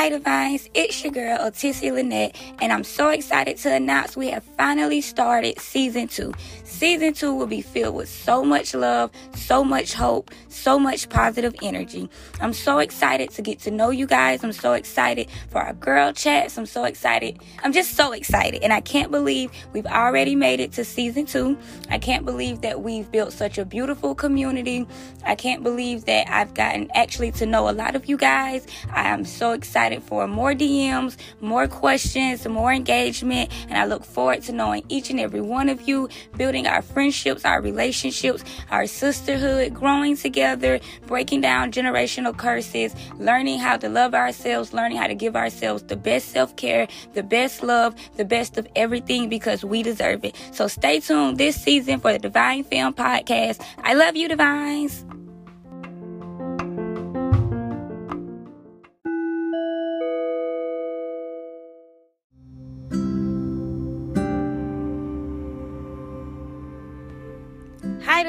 Hi Divines, it's your girl Otissia Lynette, and I'm so excited to announce we have finally started season two. Season two will be filled with so much love, so much hope, so much positive energy. I'm so excited to get to know you guys. I'm so excited for our girl chats. I'm so excited. I'm just so excited, and I can't believe we've already made it to season two. I can't believe that we've built such a beautiful community. I can't believe that I've gotten actually to know a lot of you guys. I am so excited for more DMs, more questions, more engagement, and I look forward to knowing each and every one of you, building our friendships, our relationships, our sisterhood, growing together, breaking down generational curses, learning how to love ourselves, learning how to give ourselves the best self care, the best love, the best of everything because we deserve it. So stay tuned this season for the Divine Film Podcast. I love you, Divines.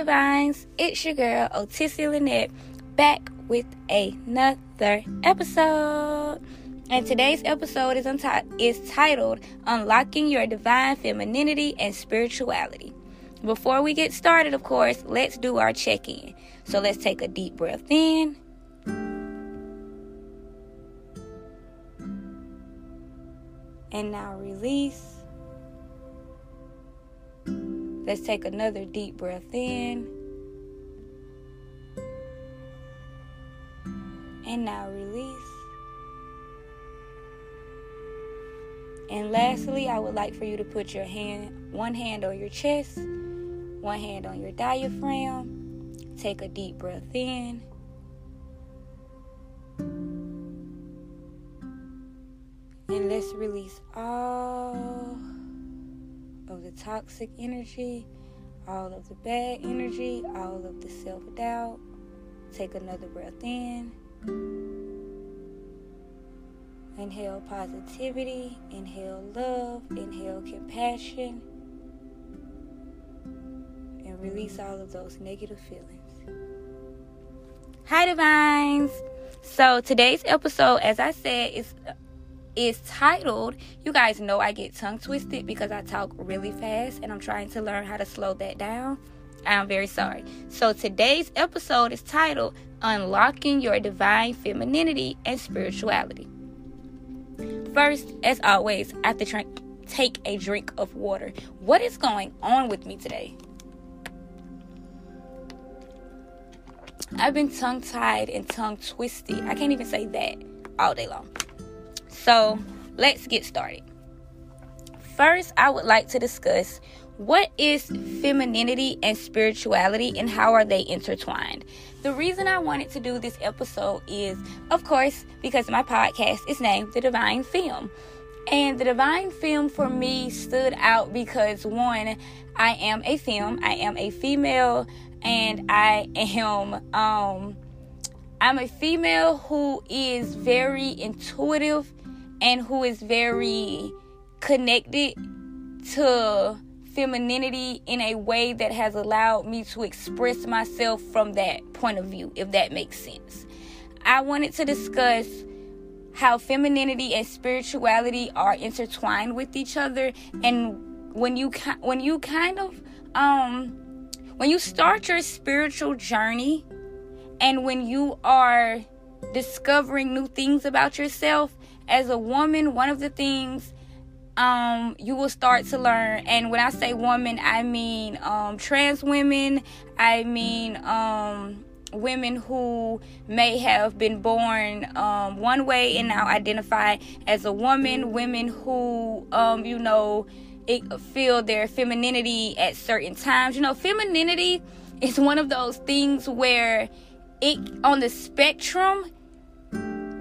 Hi, Divines. It's your girl, Otissia Lynette, back with another episode. And today's episode is, unti- is titled Unlocking Your Divine Femininity and Spirituality. Before we get started, of course, let's do our check in. So let's take a deep breath in. And now release. Let's take another deep breath in. And now release. And lastly, I would like for you to put your hand, one hand on your chest, one hand on your diaphragm. Take a deep breath in. And let's release all of the toxic energy, all of the bad energy, all of the self doubt. Take another breath in. Inhale positivity, inhale love, inhale compassion, and release all of those negative feelings. Hi, Divines! So, today's episode, as I said, is is titled, you guys know I get tongue twisted because I talk really fast and I'm trying to learn how to slow that down. I'm very sorry. So today's episode is titled Unlocking Your Divine Femininity and Spirituality. First, as always, I have to try- take a drink of water. What is going on with me today? I've been tongue tied and tongue twisted. I can't even say that all day long. So let's get started. First, I would like to discuss what is femininity and spirituality and how are they intertwined. The reason I wanted to do this episode is, of course, because my podcast is named The Divine Film. And the Divine Film for me stood out because one, I am a film, I am a female, and I am um I'm a female who is very intuitive and who is very connected to femininity in a way that has allowed me to express myself from that point of view, if that makes sense. I wanted to discuss how femininity and spirituality are intertwined with each other and when you when you kind of um when you start your spiritual journey and when you are discovering new things about yourself as a woman, one of the things um, you will start to learn, and when I say woman, I mean um, trans women, I mean um, women who may have been born um, one way and now identify as a woman, women who, um, you know, feel their femininity at certain times. You know, femininity is one of those things where it on the spectrum,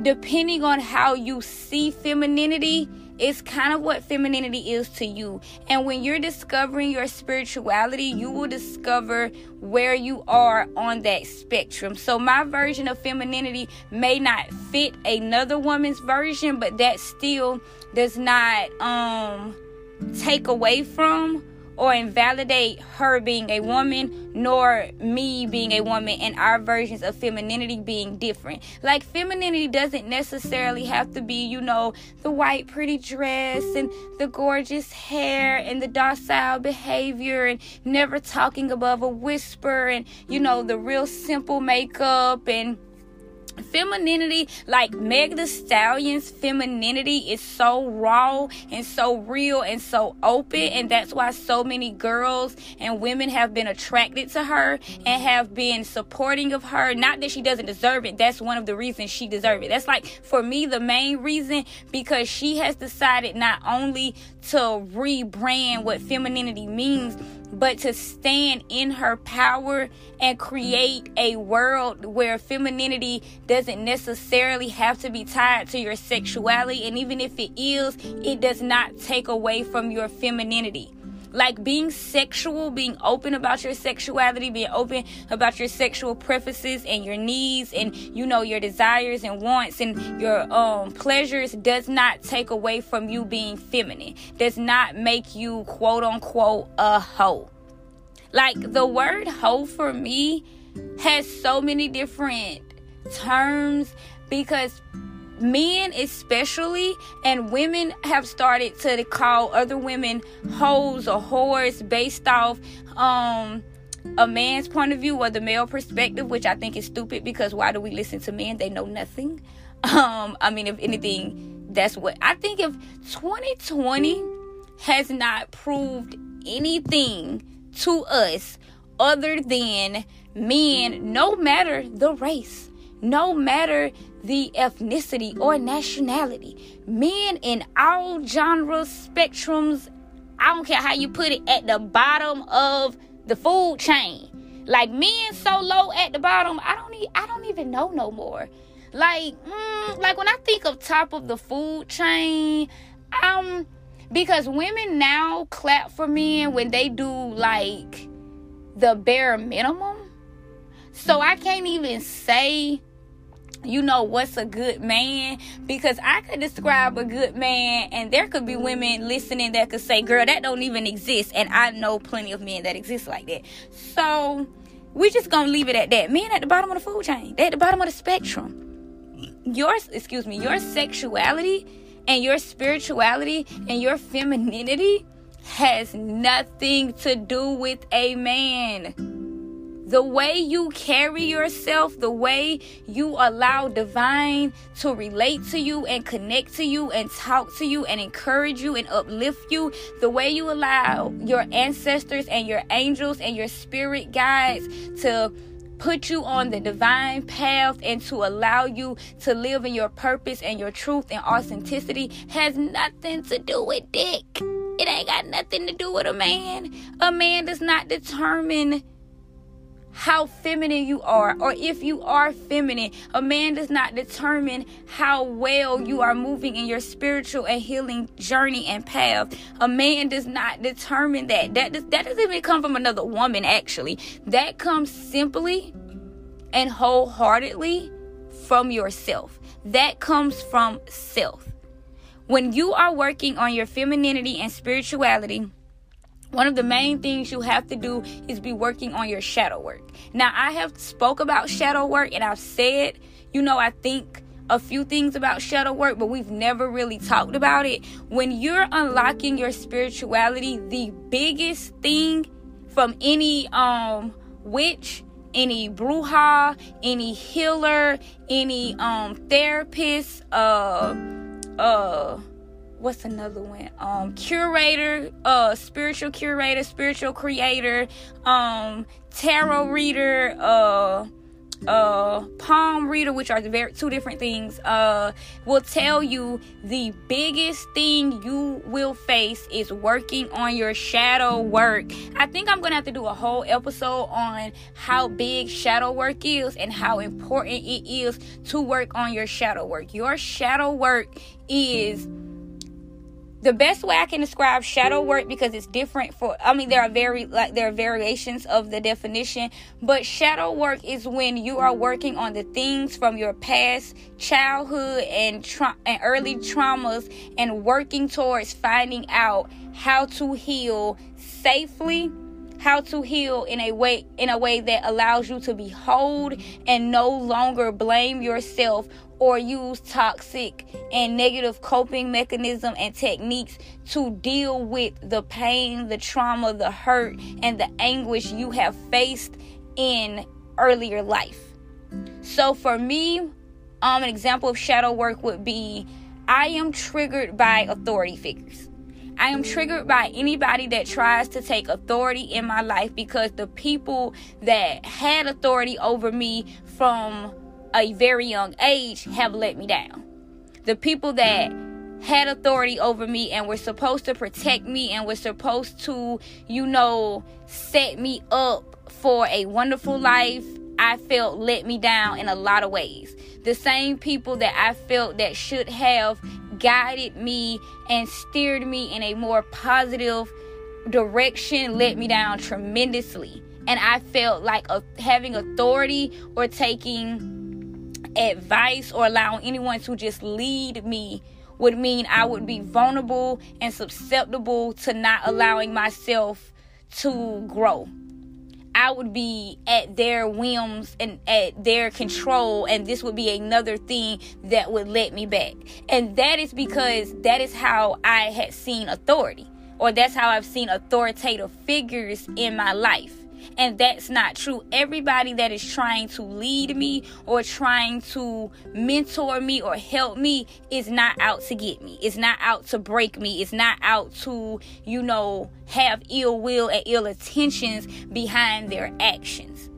depending on how you see femininity, it's kind of what femininity is to you. And when you're discovering your spirituality, you will discover where you are on that spectrum. So my version of femininity may not fit another woman's version, but that still does not um take away from or invalidate her being a woman nor me being a woman and our versions of femininity being different. Like femininity doesn't necessarily have to be, you know, the white pretty dress and the gorgeous hair and the docile behavior and never talking above a whisper and you know the real simple makeup and femininity like Meg Thee Stallion's femininity is so raw and so real and so open and that's why so many girls and women have been attracted to her and have been supporting of her. Not that she doesn't deserve it that's one of the reasons she deserves it. That's like for me the main reason because she has decided not only to rebrand what femininity means but to stand in her power and create a world where femininity doesn't necessarily have to be tied to your sexuality. And even if it is, it does not take away from your femininity like being sexual, being open about your sexuality, being open about your sexual preferences and your needs and you know your desires and wants and your um pleasures does not take away from you being feminine. Does not make you quote unquote a hoe. Like the word hoe for me has so many different terms because men especially and women have started to call other women hoes or whores based off um a man's point of view or the male perspective which i think is stupid because why do we listen to men? They know nothing. Um i mean if anything that's what i think if 2020 has not proved anything to us other than men no matter the race no matter the ethnicity or nationality. Men in all genres, spectrums, I don't care how you put it, at the bottom of the food chain. Like men so low at the bottom, I don't need, I don't even know no more. Like, mm, like when I think of top of the food chain, um, because women now clap for men when they do like the bare minimum. So I can't even say you know what's a good man? Because I could describe a good man and there could be women listening that could say girl that don't even exist. And I know plenty of men that exist like that. So we just gonna leave it at that. Men at the bottom of the food chain. They at the bottom of the spectrum. Your excuse me your sexuality and your spirituality and your femininity has nothing to do with a man the way you carry yourself, the way you allow divine to relate to you and connect to you and talk to you and encourage you and uplift you, the way you allow your ancestors and your angels and your spirit guides to put you on the divine path and to allow you to live in your purpose and your truth and authenticity has nothing to do with dick. It ain't got nothing to do with a man. A man does not determine how feminine you are or if you are feminine. A man does not determine how well you are moving in your spiritual and healing journey and path. A man does not determine that. That does, that doesn't even come from another woman actually. That comes simply and wholeheartedly from yourself. That comes from self. When you are working on your femininity and spirituality, one of the main things you have to do is be working on your shadow work. Now, I have spoke about shadow work and I've said, you know, I think a few things about shadow work, but we've never really talked about it. When you're unlocking your spirituality, the biggest thing from any um witch, any bruja, any healer, any um therapist, uh uh what's another one um curator uh spiritual curator spiritual creator um tarot reader uh uh, palm reader, which are very two different things, uh, will tell you the biggest thing you will face is working on your shadow work. I think I'm gonna have to do a whole episode on how big shadow work is and how important it is to work on your shadow work. Your shadow work is the best way I can describe shadow work because it's different for I mean there are very like there are variations of the definition, but shadow work is when you are working on the things from your past childhood and tra- and early traumas and working towards finding out how to heal safely how to heal in a way in a way that allows you to be whole and no longer blame yourself or use toxic and negative coping mechanism and techniques to deal with the pain, the trauma, the hurt, and the anguish you have faced in earlier life. So for me, um, an example of shadow work would be I am triggered by authority figures. I am triggered by anybody that tries to take authority in my life because the people that had authority over me from a very young age have let me down. The people that had authority over me and were supposed to protect me and were supposed to, you know, set me up for a wonderful life, I felt let me down in a lot of ways. The same people that I felt that should have guided me and steered me in a more positive direction let me down tremendously. And I felt like a, having authority or taking advice or allowing anyone to just lead me would mean I would be vulnerable and susceptible to not allowing myself to grow. I would be at their whims and at their control, and this would be another thing that would let me back. And that is because that is how I had seen authority, or that's how I've seen authoritative figures in my life. And that's not true. Everybody that is trying to lead me or trying to mentor me or help me is not out to get me. It's not out to break me. It's not out to, you know, have ill will and ill intentions behind their actions.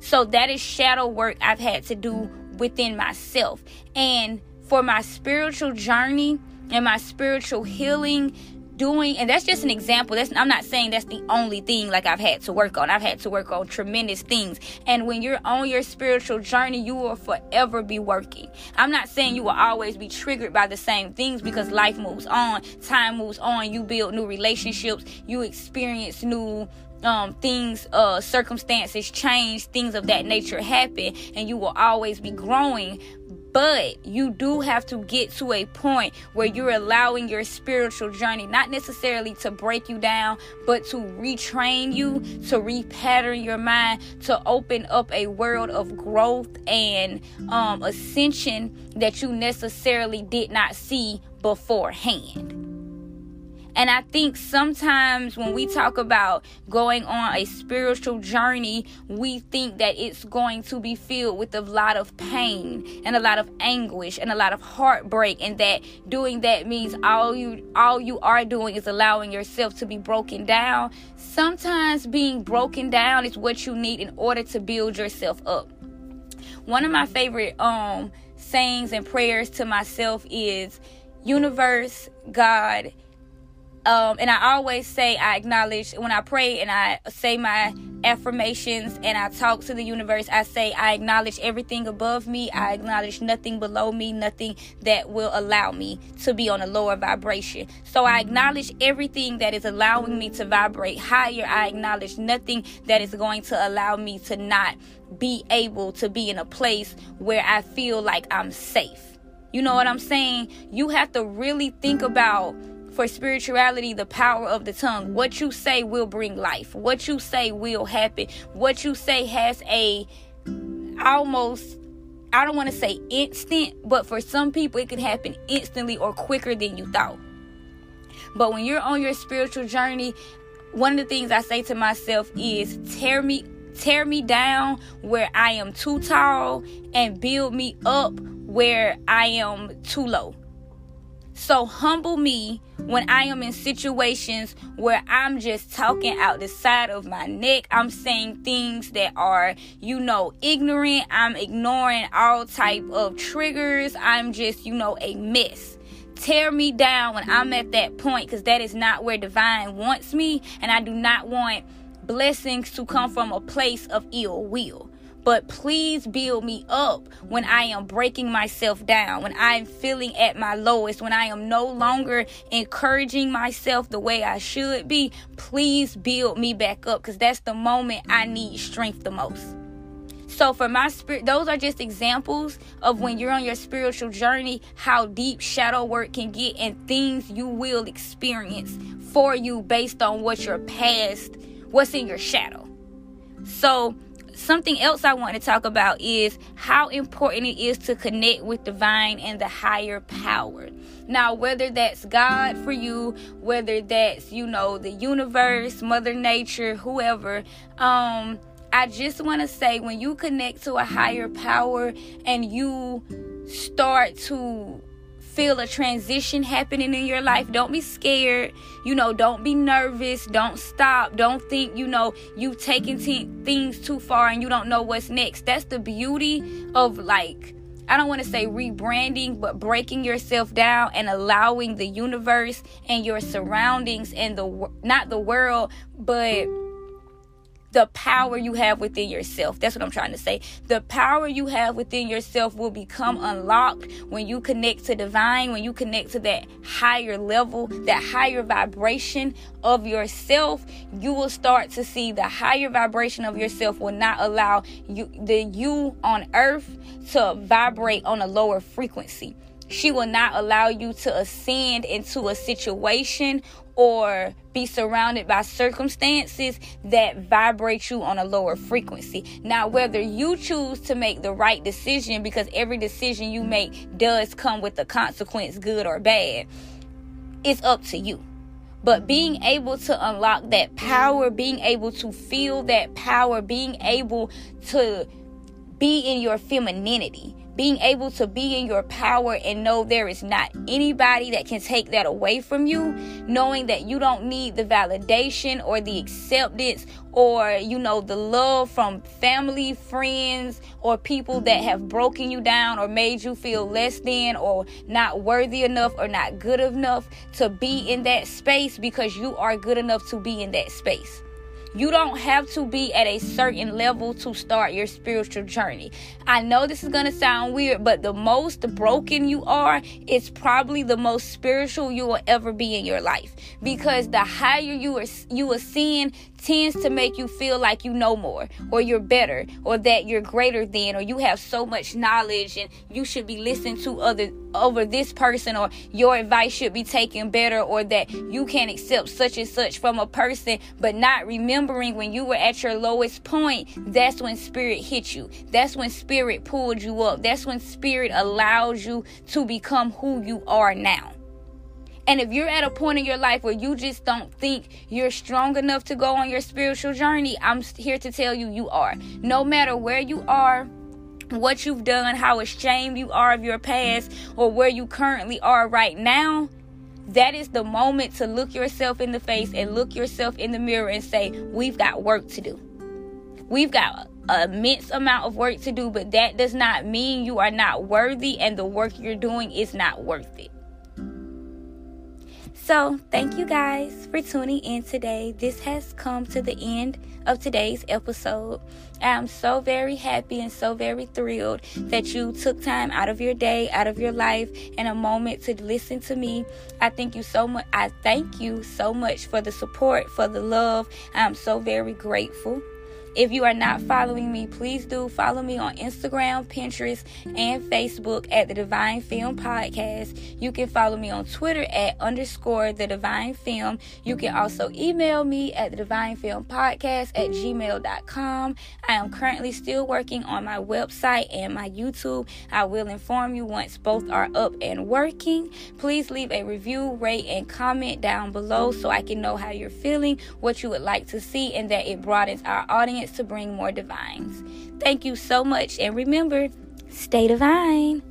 So that is shadow work I've had to do within myself. And for my spiritual journey and my spiritual healing, doing and that's just an example. That's i'm not saying that's the only thing like i've had to work on. I've had to work on tremendous things. And when you're on your spiritual journey you will forever be working. I'm not saying you will always be triggered by the same things because life moves on time moves on you build new relationships you experience new um, things, uh, circumstances change, things of that nature happen, and you will always be growing. But you do have to get to a point where you're allowing your spiritual journey not necessarily to break you down, but to retrain you, to repattern your mind, to open up a world of growth and um, ascension that you necessarily did not see beforehand. And I think sometimes when we talk about going on a spiritual journey, we think that it's going to be filled with a lot of pain and a lot of anguish and a lot of heartbreak and that doing that means all you all you are doing is allowing yourself to be broken down. Sometimes being broken down is what you need in order to build yourself up. One of my favorite um sayings and prayers to myself is universe, God, um, and I always say I acknowledge when I pray and I say my affirmations and I talk to the universe. I say I acknowledge everything above me. I acknowledge nothing below me, nothing that will allow me to be on a lower vibration. So I acknowledge everything that is allowing me to vibrate higher. I acknowledge nothing that is going to allow me to not be able to be in a place where I feel like I'm safe. You know what I'm saying? You have to really think about for spirituality the power of the tongue. What you say will bring life. What you say will happen. What you say has a almost I don't want to say instant, but for some people it can happen instantly or quicker than you thought. But when you're on your spiritual journey, one of the things I say to myself is tear me tear me down where I am too tall and build me up where I am too low. So humble me when I am in situations where I'm just talking out the side of my neck. I'm saying things that are, you know, ignorant. I'm ignoring all type of triggers. I'm just, you know, a mess. Tear me down when I'm at that point because that is not where divine wants me. And I do not want blessings to come from a place of ill will but please build me up when I am breaking myself down, when I'm feeling at my lowest, when I am no longer encouraging myself the way I should be. Please build me back up because that's the moment I need strength the most. So, for my spirit, those are just examples of when you're on your spiritual journey, how deep shadow work can get and things you will experience for you based on what your past, what's in your shadow. So, something else I want to talk about is how important it is to connect with divine and the higher power. Now, whether that's God for you, whether that's, you know, the universe, Mother Nature, whoever, um, I just want to say when you connect to a higher power and you start to feel a transition happening in your life, don't be scared. You know, don't be nervous. Don't stop. Don't think, you know, you've taken t- things too far and you don't know what's next. That's the beauty of like, I don't want to say rebranding, but breaking yourself down and allowing the universe and your surroundings and the, not the world, but the power you have within yourself. That's what I'm trying to say. The power you have within yourself will become unlocked when you connect to divine, when you connect to that higher level, that higher vibration of yourself. You will start to see the higher vibration of yourself will not allow you the you on earth to vibrate on a lower frequency. She will not allow you to ascend into a situation or be surrounded by circumstances that vibrate you on a lower frequency. Now, whether you choose to make the right decision, because every decision you make does come with a consequence, good or bad, it's up to you. But being able to unlock that power, being able to feel that power, being able to be in your femininity, being able to be in your power and know there is not anybody that can take that away from you, knowing that you don't need the validation or the acceptance or, you know, the love from family, friends, or people that have broken you down or made you feel less than or not worthy enough or not good enough to be in that space because you are good enough to be in that space. You don't have to be at a certain level to start your spiritual journey. I know this is going to sound weird, but the most broken you are, it's probably the most spiritual you will ever be in your life. Because the higher you are you seeing tends to make you feel like you know more or you're better or that you're greater than or you have so much knowledge and you should be listening to other over this person or your advice should be taken better or that you can't accept such and such from a person but not remembering when you were at your lowest point that's when spirit hit you. That's when spirit pulled you up. That's when spirit allowed you to become who you are now and if you're at a point in your life where you just don't think you're strong enough to go on your spiritual journey, I'm here to tell you you are. No matter where you are, what you've done, how ashamed you are of your past, or where you currently are right now, that is the moment to look yourself in the face and look yourself in the mirror and say, We've got work to do. We've got an immense amount of work to do, but that does not mean you are not worthy and the work you're doing is not worth it. So, thank you guys for tuning in today. This has come to the end of today's episode. I am so very happy and so very thrilled that you took time out of your day, out of your life, and a moment to listen to me. I thank you so much. I thank you so much for the support, for the love. I am so very grateful. If you are not following me, please do follow me on Instagram, Pinterest, and Facebook at the Divine Film Podcast. You can follow me on Twitter at underscore the Divine Film. You can also email me at the Divine Film Podcast at gmail.com. I am currently still working on my website and my YouTube. I will inform you once both are up and working. Please leave a review, rate, and comment down below so I can know how you're feeling, what you would like to see, and that it broadens our audience to bring more divines. Thank you so much, and remember, stay divine.